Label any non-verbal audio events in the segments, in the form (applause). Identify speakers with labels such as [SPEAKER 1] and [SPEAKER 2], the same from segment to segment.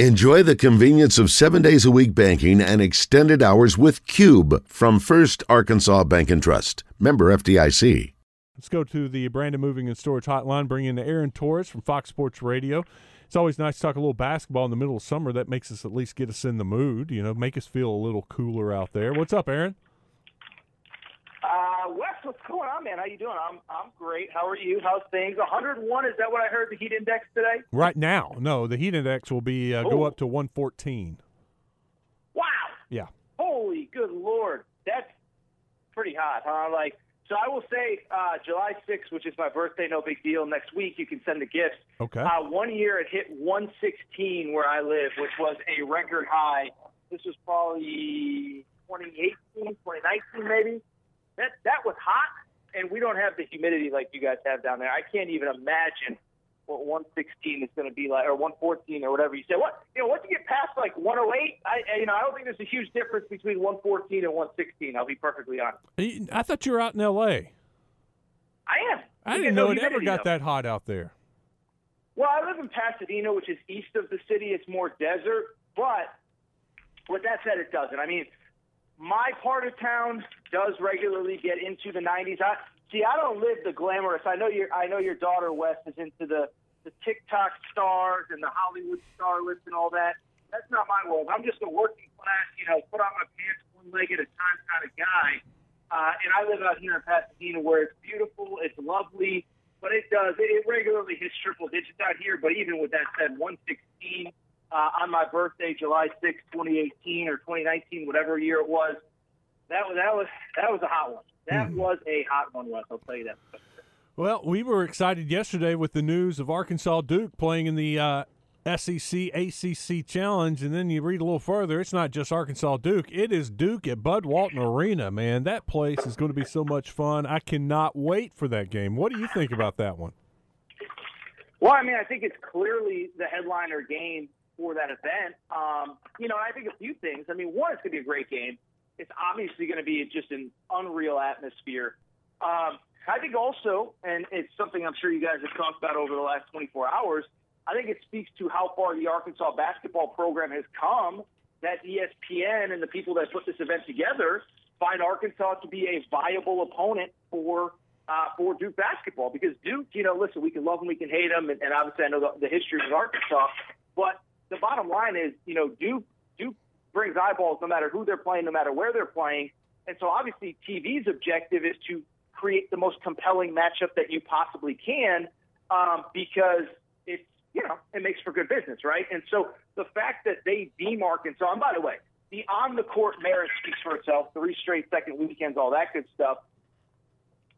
[SPEAKER 1] Enjoy the convenience of seven days a week banking and extended hours with Cube from First Arkansas Bank and Trust. Member FDIC.
[SPEAKER 2] Let's go to the Brandon Moving and Storage Hotline. Bring in Aaron Torres from Fox Sports Radio. It's always nice to talk a little basketball in the middle of summer. That makes us at least get us in the mood. You know, make us feel a little cooler out there. What's up, Aaron?
[SPEAKER 3] Uh, Wes, what's going on, man? How you doing? I'm I'm great. How are you? How's things? 101 is that what I heard the heat index today?
[SPEAKER 2] Right now, no. The heat index will be uh, go up to 114.
[SPEAKER 3] Wow.
[SPEAKER 2] Yeah.
[SPEAKER 3] Holy good lord, that's pretty hot, huh? Like, so I will say, uh, July 6th, which is my birthday, no big deal. Next week, you can send the gifts.
[SPEAKER 2] Okay.
[SPEAKER 3] Uh, one year it hit 116 where I live, which was a record high. This was probably 2018, 2019, maybe. That that was hot, and we don't have the humidity like you guys have down there. I can't even imagine what 116 is going to be like, or 114, or whatever you say. What you know, once you get past like 108, I you know I don't think there's a huge difference between 114 and 116. I'll be perfectly honest.
[SPEAKER 2] I thought you were out in L.A.
[SPEAKER 3] I am.
[SPEAKER 2] I didn't know
[SPEAKER 3] no
[SPEAKER 2] it ever got
[SPEAKER 3] though.
[SPEAKER 2] that hot out there.
[SPEAKER 3] Well, I live in Pasadena, which is east of the city. It's more desert, but with that said, it doesn't. I mean, my part of town does regularly get into the 90s. I, see, I don't live the glamorous. I know your I know your daughter Wes is into the the TikTok stars and the Hollywood starlets and all that. That's not my world. I'm just a working class, you know, put on my pants one leg at a time kind of guy. Uh, and I live out here in Pasadena where it's beautiful, it's lovely, but it does it, it regularly hits triple digits out here. But even with that said, 116 uh, on my birthday, July 6, 2018 or 2019, whatever year it was, that was that was that was a hot one. That was a hot one, Wes. I'll tell you that.
[SPEAKER 2] Well, we were excited yesterday with the news of Arkansas Duke playing in the uh, SEC ACC Challenge, and then you read a little further. It's not just Arkansas Duke; it is Duke at Bud Walton Arena. Man, that place is going to be so much fun. I cannot wait for that game. What do you think about that one?
[SPEAKER 3] Well, I mean, I think it's clearly the headliner game for that event. Um, you know, I think a few things. I mean, one, it's going to be a great game. It's obviously going to be just an unreal atmosphere. Um, I think also, and it's something I'm sure you guys have talked about over the last 24 hours, I think it speaks to how far the Arkansas basketball program has come that ESPN and the people that put this event together find Arkansas to be a viable opponent for uh, for Duke basketball because Duke, you know, listen, we can love them, we can hate them, and, and obviously I know the, the history of Arkansas, but the bottom line is, you know, Duke Duke brings eyeballs no matter who they're playing, no matter where they're playing, and so obviously TV's objective is to create the most compelling matchup that you possibly can um, because it's you know it makes for good business, right? And so the fact that they deem Arkansas, and by the way, the on the court merit speaks for itself. Three straight second weekends, all that good stuff.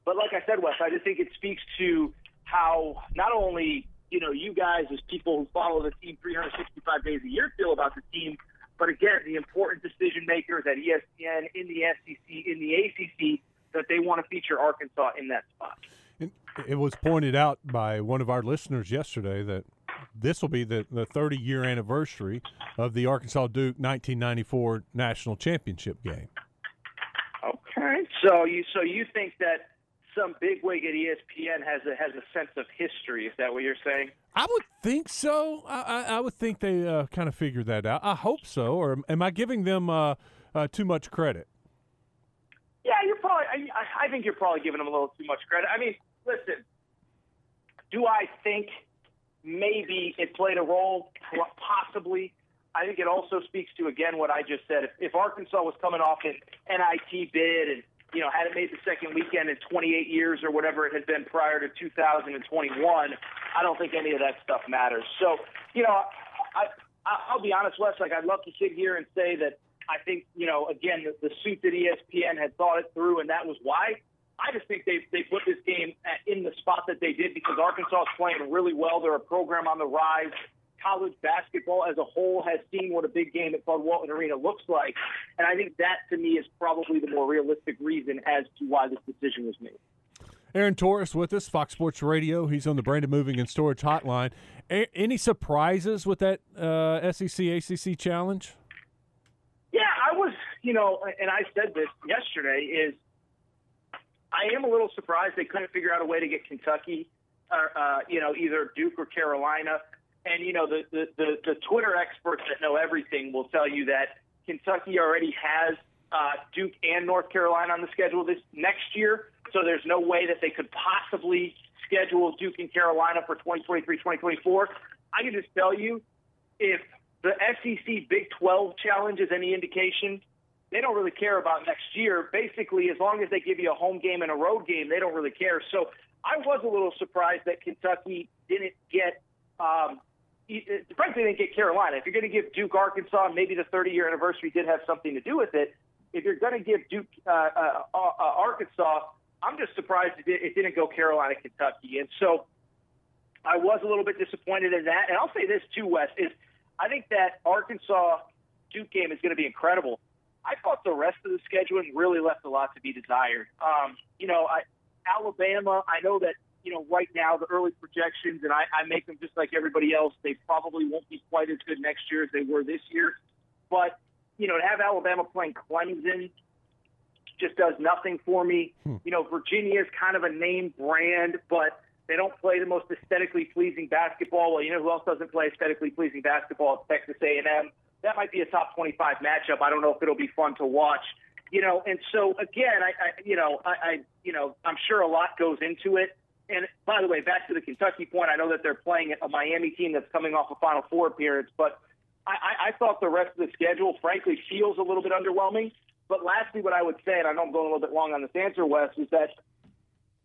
[SPEAKER 3] But like I said, Wes, I just think it speaks to how not only you know you guys as people who follow the team 365 days a year feel about the team, but again the important decision makers at ESPN, in the SEC, in the ACC, that they want to feature Arkansas in that spot.
[SPEAKER 2] It, it was pointed out by one of our listeners yesterday that this will be the, the 30 year anniversary of the Arkansas Duke 1994 national championship game.
[SPEAKER 3] Okay, so you so you think that some bigwig at ESPN has a has a sense of history? Is that what you're saying?
[SPEAKER 2] I would think so. I, I, I would think they uh, kind of figured that out. I hope so. Or am I giving them uh, uh, too much credit?
[SPEAKER 3] Yeah, you're probably. I, I think you're probably giving them a little too much credit. I mean, listen. Do I think maybe it played a role? Possibly. I think it also speaks to again what I just said. If, if Arkansas was coming off an NIT bid and you know hadn't made the second weekend in 28 years or whatever it had been prior to 2021, I don't think any of that stuff matters. So you know, I, I I'll be honest, Wes. Like I'd love to sit here and say that I think, you know, again, the, the suit that ESPN had thought it through, and that was why. I just think they they put this game uh, in the spot that they did because Arkansas is playing really well. They're a program on the rise. College basketball as a whole has seen what a big game at Bud Walton Arena looks like, and I think that to me is probably the more realistic reason as to why this decision was made.
[SPEAKER 2] Aaron Torres with us, Fox Sports Radio. He's on the Brandon Moving and Storage Hotline. A- any surprises with that uh, SEC ACC challenge?
[SPEAKER 3] Yeah, I was, you know, and I said this yesterday is I am a little surprised they couldn't figure out a way to get Kentucky, or, uh, you know, either Duke or Carolina. And you know, the the the, the Twitter experts that know everything will tell you that Kentucky already has uh, Duke and North Carolina on the schedule this next year. So there's no way that they could possibly schedule Duke and Carolina for 2023, 2024. I can just tell you, if the SEC Big 12 challenge is any indication, they don't really care about next year. Basically, as long as they give you a home game and a road game, they don't really care. So I was a little surprised that Kentucky didn't get, um, frankly, didn't get Carolina. If you're going to give Duke Arkansas, maybe the 30 year anniversary did have something to do with it. If you're going to give Duke uh, uh, uh, Arkansas, I'm just surprised it, it didn't go Carolina, Kentucky. And so I was a little bit disappointed in that. And I'll say this too, Wes, is I think that Arkansas Duke game is going to be incredible. I thought the rest of the scheduling really left a lot to be desired. Um, you know, I, Alabama, I know that, you know, right now the early projections, and I, I make them just like everybody else, they probably won't be quite as good next year as they were this year. But, you know, to have Alabama playing Clemson just does nothing for me. Hmm. You know, Virginia is kind of a name brand, but they don't play the most aesthetically pleasing basketball. Well, you know who else doesn't play aesthetically pleasing basketball? It's Texas A&M. That might be a top 25 matchup. I don't know if it'll be fun to watch. You know, and so again, I, I you know, I, I, you know, I'm sure a lot goes into it. And by the way, back to the Kentucky point, I know that they're playing a Miami team that's coming off a Final Four appearance, but I, I thought the rest of the schedule, frankly, feels a little bit underwhelming. But lastly, what I would say, and I know I'm going a little bit long on this answer, Wes, is that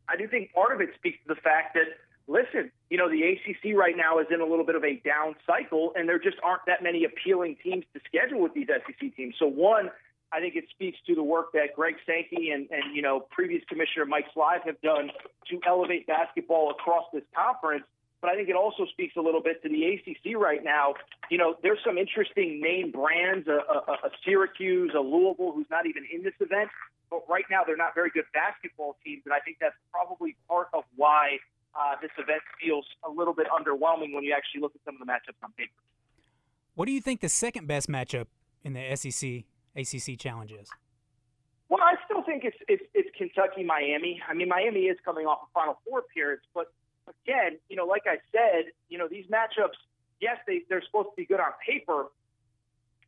[SPEAKER 3] I do think part of it speaks to the fact that, listen, you know, the ACC right now is in a little bit of a down cycle, and there just aren't that many appealing teams to schedule with these SEC teams. So, one, I think it speaks to the work that Greg Sankey and, and you know, previous Commissioner Mike Slive have done to elevate basketball across this conference but I think it also speaks a little bit to the ACC right now. You know, there's some interesting name brands, a, a, a Syracuse, a Louisville, who's not even in this event, but right now they're not very good basketball teams, and I think that's probably part of why uh, this event feels a little bit underwhelming when you actually look at some of the matchups on paper.
[SPEAKER 4] What do you think the second best matchup in the SEC ACC challenge is?
[SPEAKER 3] Well, I still think it's it's, it's Kentucky Miami. I mean, Miami is coming off a Final Four appearance, but again, you know, like I said, you know, these matchups, yes, they, they're supposed to be good on paper,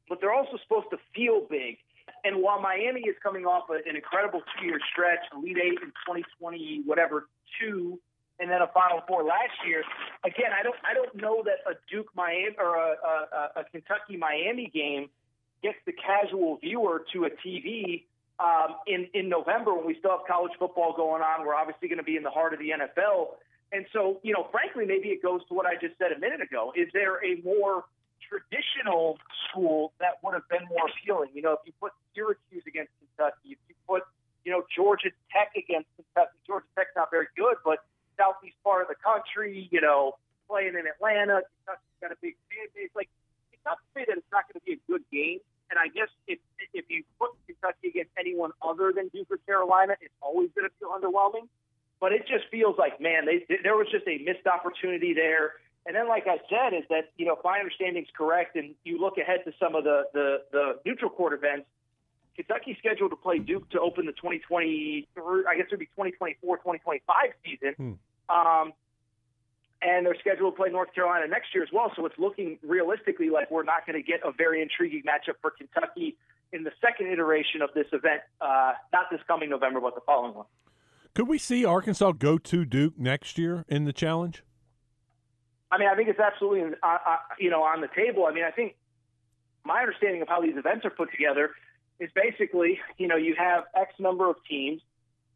[SPEAKER 3] but they're also supposed to feel big. And while Miami is coming off a, an incredible two-year stretch, Elite Eight in 2020, whatever, two, and then a Final Four last year. Again, I don't, I don't know that a Duke Miami or a, a, a Kentucky Miami game gets the casual viewer to a TV um, in in November when we still have college football going on. We're obviously going to be in the heart of the NFL. And so, you know, frankly, maybe it goes to what I just said a minute ago. Is there a more traditional school that would have been more appealing? You know, if you put Syracuse against Kentucky, if you put, you know, Georgia Tech against Kentucky, Georgia Tech's not very good, but southeast part of the country, you know, playing in Atlanta, Kentucky's got a big fan base. Like, it's not to say that it's not going to be a good game. And I guess if if you put Kentucky against anyone other than Duke or Carolina, it's always going to feel underwhelming but it just feels like, man, they, there was just a missed opportunity there. And then, like I said, is that you know if my understanding is correct, and you look ahead to some of the the, the neutral court events, Kentucky's scheduled to play Duke to open the 2023, I guess it would be 2024, 2025 season. Hmm. Um, and they're scheduled to play North Carolina next year as well. So it's looking realistically like we're not going to get a very intriguing matchup for Kentucky in the second iteration of this event, uh, not this coming November, but the following one.
[SPEAKER 2] Could we see Arkansas go to Duke next year in the challenge?
[SPEAKER 3] I mean, I think it's absolutely uh, uh, you know on the table. I mean, I think my understanding of how these events are put together is basically you know you have X number of teams,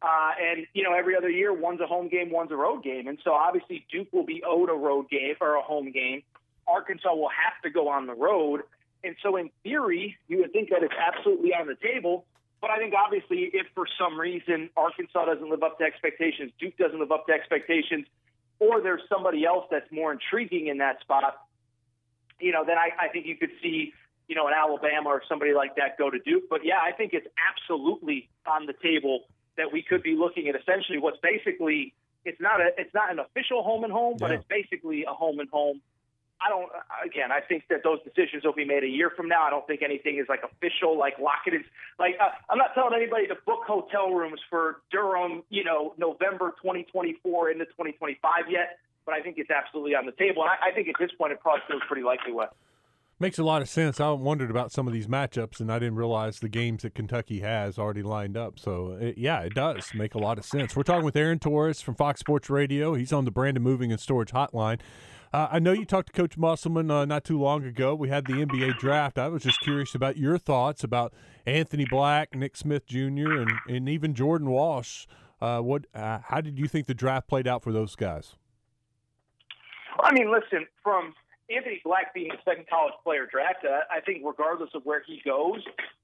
[SPEAKER 3] uh, and you know every other year one's a home game, one's a road game, and so obviously Duke will be owed a road game or a home game. Arkansas will have to go on the road, and so in theory, you would think that it's absolutely on the table. But I think obviously, if for some reason Arkansas doesn't live up to expectations, Duke doesn't live up to expectations, or there's somebody else that's more intriguing in that spot, you know, then I, I think you could see, you know, an Alabama or somebody like that go to Duke. But yeah, I think it's absolutely on the table that we could be looking at essentially what's basically it's not a it's not an official home and home, but it's basically a home and home I don't. Again, I think that those decisions will be made a year from now. I don't think anything is like official, like lock it in. Like uh, I'm not telling anybody to book hotel rooms for Durham, you know, November 2024 into 2025 yet. but I think it's absolutely on the table. I, I think at this point it probably feels pretty likely. What
[SPEAKER 2] makes a lot of sense. I wondered about some of these matchups, and I didn't realize the games that Kentucky has already lined up. So it, yeah, it does make a lot of sense. We're talking with Aaron Torres from Fox Sports Radio. He's on the Brandon Moving and Storage Hotline. Uh, I know you talked to Coach Musselman uh, not too long ago. We had the NBA draft. I was just curious about your thoughts about Anthony Black, Nick Smith Jr., and, and even Jordan Walsh. Uh, what? Uh, how did you think the draft played out for those guys?
[SPEAKER 3] I mean, listen, from Anthony Black being the second college player drafted, I think regardless of where he goes,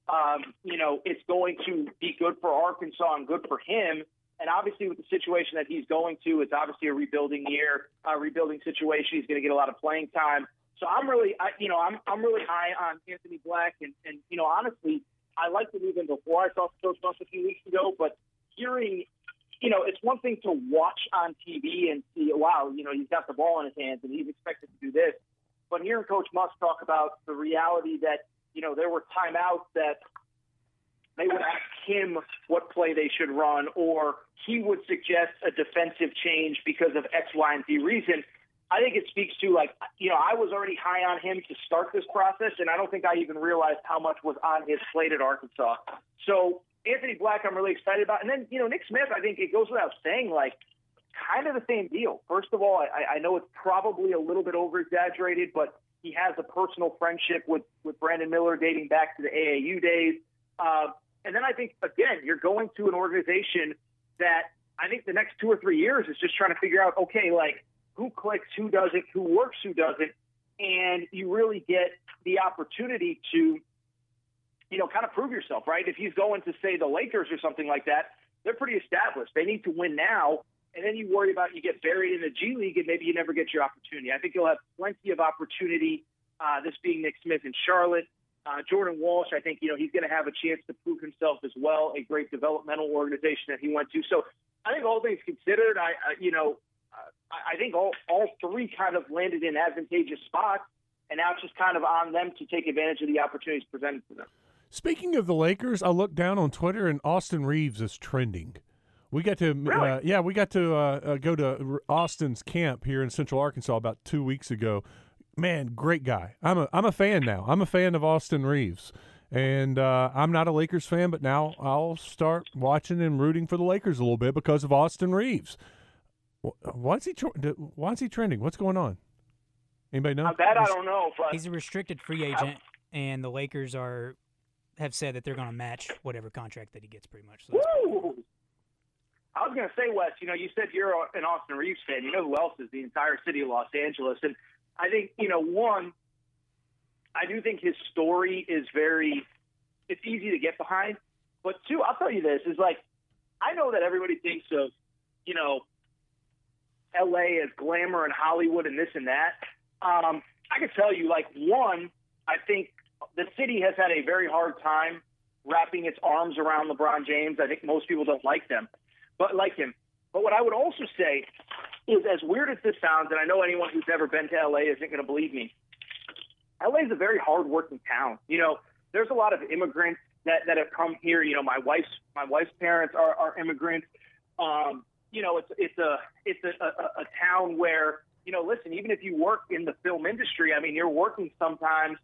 [SPEAKER 3] um, you know, it's going to be good for Arkansas and good for him and obviously, with the situation that he's going to, it's obviously a rebuilding year, a rebuilding situation. He's going to get a lot of playing time. So I'm really, I, you know, I'm I'm really high on Anthony Black, and and you know, honestly, I liked him even before I saw Coach Muss a few weeks ago. But hearing, you know, it's one thing to watch on TV and see, wow, you know, he's got the ball in his hands and he's expected to do this. But hearing Coach Muss talk about the reality that you know there were timeouts that they would ask him what play they should run, or he would suggest a defensive change because of X, Y, and Z reason. I think it speaks to like you know I was already high on him to start this process, and I don't think I even realized how much was on his plate at Arkansas. So Anthony Black, I'm really excited about, and then you know Nick Smith. I think it goes without saying, like kind of the same deal. First of all, I, I know it's probably a little bit over exaggerated, but he has a personal friendship with with Brandon Miller dating back to the AAU days. Uh, and then I think, again, you're going to an organization that I think the next two or three years is just trying to figure out, okay, like who clicks, who doesn't, who works, who doesn't. And you really get the opportunity to, you know, kind of prove yourself, right? If he's going to, say, the Lakers or something like that, they're pretty established. They need to win now. And then you worry about you get buried in the G League and maybe you never get your opportunity. I think you'll have plenty of opportunity, uh, this being Nick Smith in Charlotte. Uh, Jordan Walsh, I think you know he's going to have a chance to prove himself as well. A great developmental organization that he went to. So I think all things considered, I, I you know uh, I think all all three kind of landed in advantageous spots, and now it's just kind of on them to take advantage of the opportunities presented to them.
[SPEAKER 2] Speaking of the Lakers, I looked down on Twitter and Austin Reaves is trending. We got to,
[SPEAKER 3] really?
[SPEAKER 2] uh, yeah, we got to uh, uh go to Austin's camp here in Central Arkansas about two weeks ago man, great guy. I'm a I'm a fan now. I'm a fan of Austin Reaves, and uh, I'm not a Lakers fan, but now I'll start watching and rooting for the Lakers a little bit because of Austin Reaves. Why is he Why is he trending? What's going on? Anybody know?
[SPEAKER 3] That I don't know. But
[SPEAKER 4] he's a restricted free agent, and the Lakers are have said that they're going to match whatever contract that he gets, pretty much.
[SPEAKER 3] So I was going to say, Wes. You know, you said you're an Austin Reaves fan. You know who else is? The entire city of Los Angeles, and I think, you know, one, I do think his story is very, it's easy to get behind. But two, I'll tell you this is like, I know that everybody thinks of, you know, LA as glamour and Hollywood and this and that. Um, I can tell you, like, one, I think the city has had a very hard time wrapping its arms around LeBron James. I think most people don't like them, but like him. But what I would also say is as weird as this sounds, and I know anyone who's never been to LA isn't going to believe me. LA is a very hardworking town. You know, there's a lot of immigrants that, that have come here. You know, my wife's my wife's parents are, are immigrants. Um, you know, it's it's a it's a, a, a town where you know, listen, even if you work in the film industry, I mean, you're working sometimes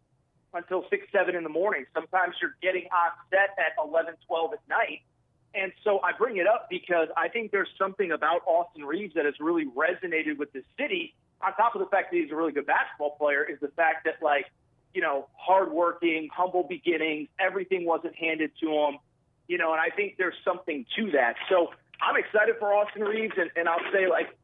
[SPEAKER 3] until six, seven in the morning. Sometimes you're getting on set at 11, 12 at night. And so I bring it up because I think there's something about Austin Reaves that has really resonated with the city. On top of the fact that he's a really good basketball player, is the fact that like, you know, hardworking, humble beginnings, everything wasn't handed to him, you know, and I think there's something to that. So I'm excited for Austin Reaves, and, and I'll say like,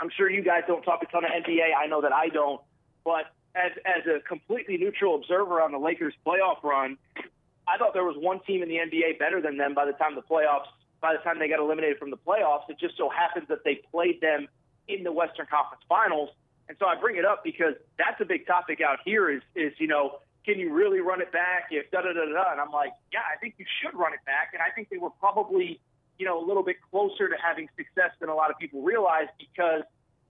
[SPEAKER 3] I'm sure you guys don't talk a ton of NBA. I know that I don't, but as as a completely neutral observer on the Lakers playoff run, I thought there was one team in the NBA better than them by the time the playoffs, by the time they got eliminated from the playoffs. It just so happens that they played them in the Western Conference Finals. And so I bring it up because that's a big topic out here is, is you know, can you really run it back if da da da da? And I'm like, yeah, I think you should run it back. And I think they were probably, you know, a little bit closer to having success than a lot of people realize because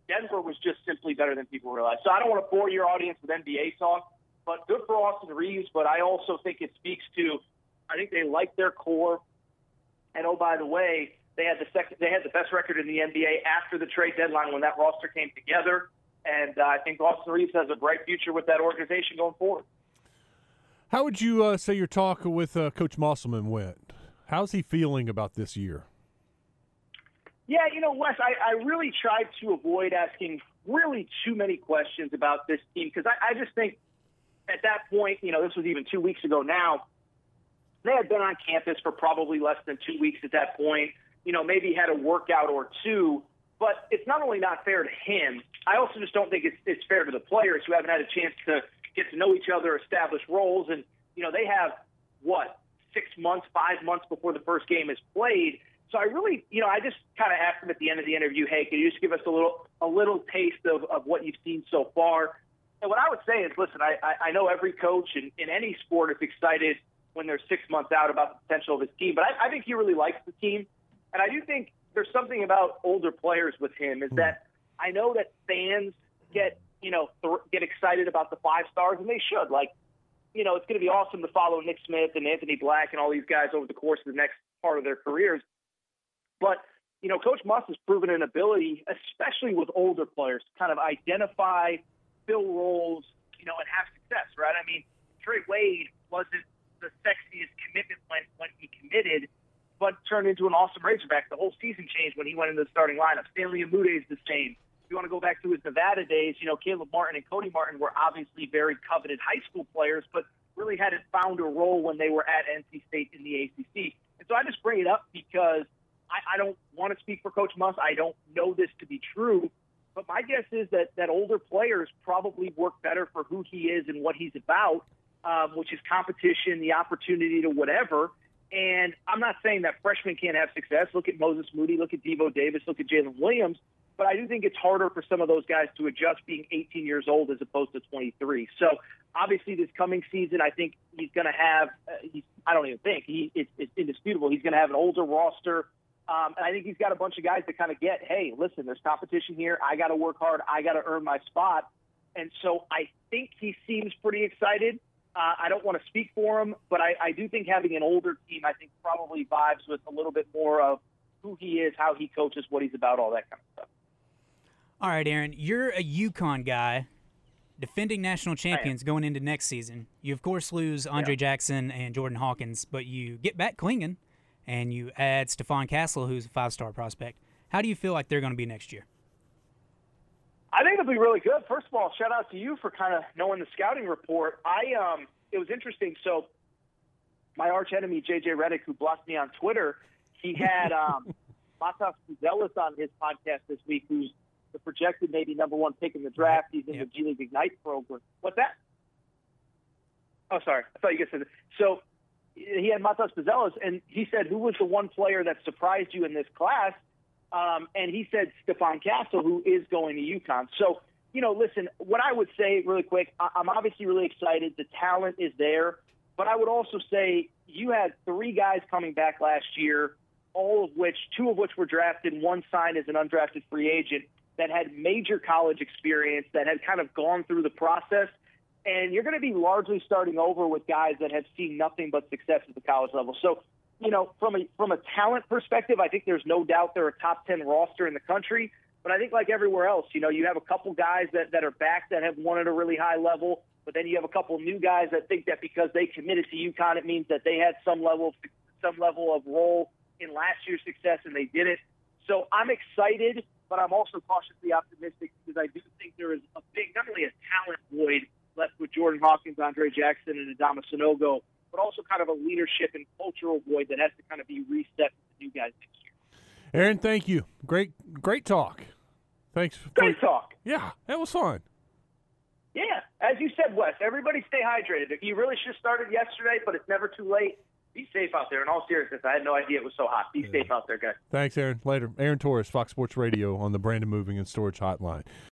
[SPEAKER 3] Denver was just simply better than people realized. So I don't want to bore your audience with NBA talk but good for Austin Reaves. But I also think it speaks to, I think they like their core. And oh, by the way, They had the second, they had the best record in the NBA after the trade deadline when that roster came together. And uh, I think Austin Reaves has a bright future with that organization going forward.
[SPEAKER 2] How would you uh, say your talk with uh, Coach Musselman went? How's he feeling about this year?
[SPEAKER 3] Yeah, you know, Wes, I, I really tried to avoid asking really too many questions about this team because I, I just think at that point, you know, this was even two weeks ago now, they had been on campus for probably less than two weeks at that point. You know, maybe had a workout or two, but it's not only not fair to him, I also just don't think it's, it's fair to the players who haven't had a chance to get to know each other, establish roles, and, you know, they have what, six months, five months before the first game is played so I really, you know, I just kind of asked him at the end of the interview, hey, can you just give us a little, a little taste of, of what you've seen so far? And what I would say is, listen, I, I, I know every coach in, in any sport is excited when they're six months out about the potential of his team, but I, I think he really likes the team, and I do think there's something about older players with him is hmm. that I know that fans get, you know, th- get excited about the five stars, and they should. Like, you know, it's going to be awesome to follow Nick Smith and Anthony Black and all these guys over the course of the next part of their careers. But you know, Coach Muss has proven an ability, especially with older players, to kind of identify, fill roles, you know, and have success. Right? I mean, Trey Wade wasn't the sexiest commitment when when he committed, but turned into an awesome Razorback. The whole season changed when he went into the starting lineup. Stanley Umude is the same. If you want to go back to his Nevada days, you know, Caleb Martin and Cody Martin were obviously very coveted high school players, but really hadn't found a role when they were at NC State in the ACC. And so I just bring it up because I, I don't want to speak for Coach Muss. I don't know this to be true, but my guess is that that older players probably work better for who he is and what he's about, um, which is competition, the opportunity to whatever. And I'm not saying that freshmen can't have success. Look at Moses Moody, look at Devo Davis, look at Jalen Williams. But I do think it's harder for some of those guys to adjust being 18 years old as opposed to 23. So obviously, this coming season, I think he's going to have. Uh, he's, I don't even think he. It's, it's indisputable. He's going to have an older roster um, and I think he's got a bunch of guys that kind of get, hey, listen, there's competition here. I got to work hard. I got to earn my spot. And so I think he seems pretty excited. Uh, I don't want to speak for him, but I, I do think having an older team, I think, probably vibes with a little bit more of who he is, how he coaches, what he's about, all that kind of stuff.
[SPEAKER 4] All right, Aaron, you're a UConn guy, defending national champions going into next season. You, of course, lose Andre yeah. Jackson and Jordan Hawkins, but you get back Clingan and you add Stephon Castle, who's a five star prospect. How do you feel like they're going to be next year?
[SPEAKER 3] I think it'll be really good. First of all, shout out to you for kind of knowing the scouting report. I um, it was interesting. So, my arch enemy JJ Redick, who blocked me on Twitter, he had um, (laughs) Matas Buzelis on his podcast this week, who's the projected maybe number one pick in the draft. He's in yep. the G League Ignite program. What's that? Oh, sorry. I thought you guys said that. So he had Matas Buzelis, and he said, "Who was the one player that surprised you in this class?" Um, and he said Stephon Castle, who is going to UConn. So, you know, listen, what I would say really quick, I- I'm obviously really excited. The talent is there, but I would also say you had three guys coming back last year, all of which, two of which were drafted, one signed as an undrafted free agent that had major college experience, that had kind of gone through the process and you're going to be largely starting over with guys that have seen nothing but success at the college level. So, you know, from a from a talent perspective, I think there's no doubt they're a top ten roster in the country. But I think like everywhere else, you know, you have a couple guys that, that are back that have won at a really high level, but then you have a couple new guys that think that because they committed to UConn, it means that they had some level of, some level of role in last year's success and they did it. So I'm excited, but I'm also cautiously optimistic because I do think there is a big, not only a talent void left with Jordan Hawkins, Andre Jackson, and Adama Sanogo, but also kind of a leadership and cultural void that has to kind of be reset with the new guys next year.
[SPEAKER 2] Aaron, thank you. Great, great talk. Thanks. For,
[SPEAKER 3] great talk.
[SPEAKER 2] Yeah, that was fun.
[SPEAKER 3] Yeah, as you said, Wes, everybody stay hydrated. You really should have started yesterday, but it's never too late. Be safe out there. In all seriousness, I had no idea it was so hot. Be yeah. safe out there, guys.
[SPEAKER 2] Thanks, Aaron. Later. Aaron Torres, Fox Sports Radio on the Brandon Moving and Storage Hotline.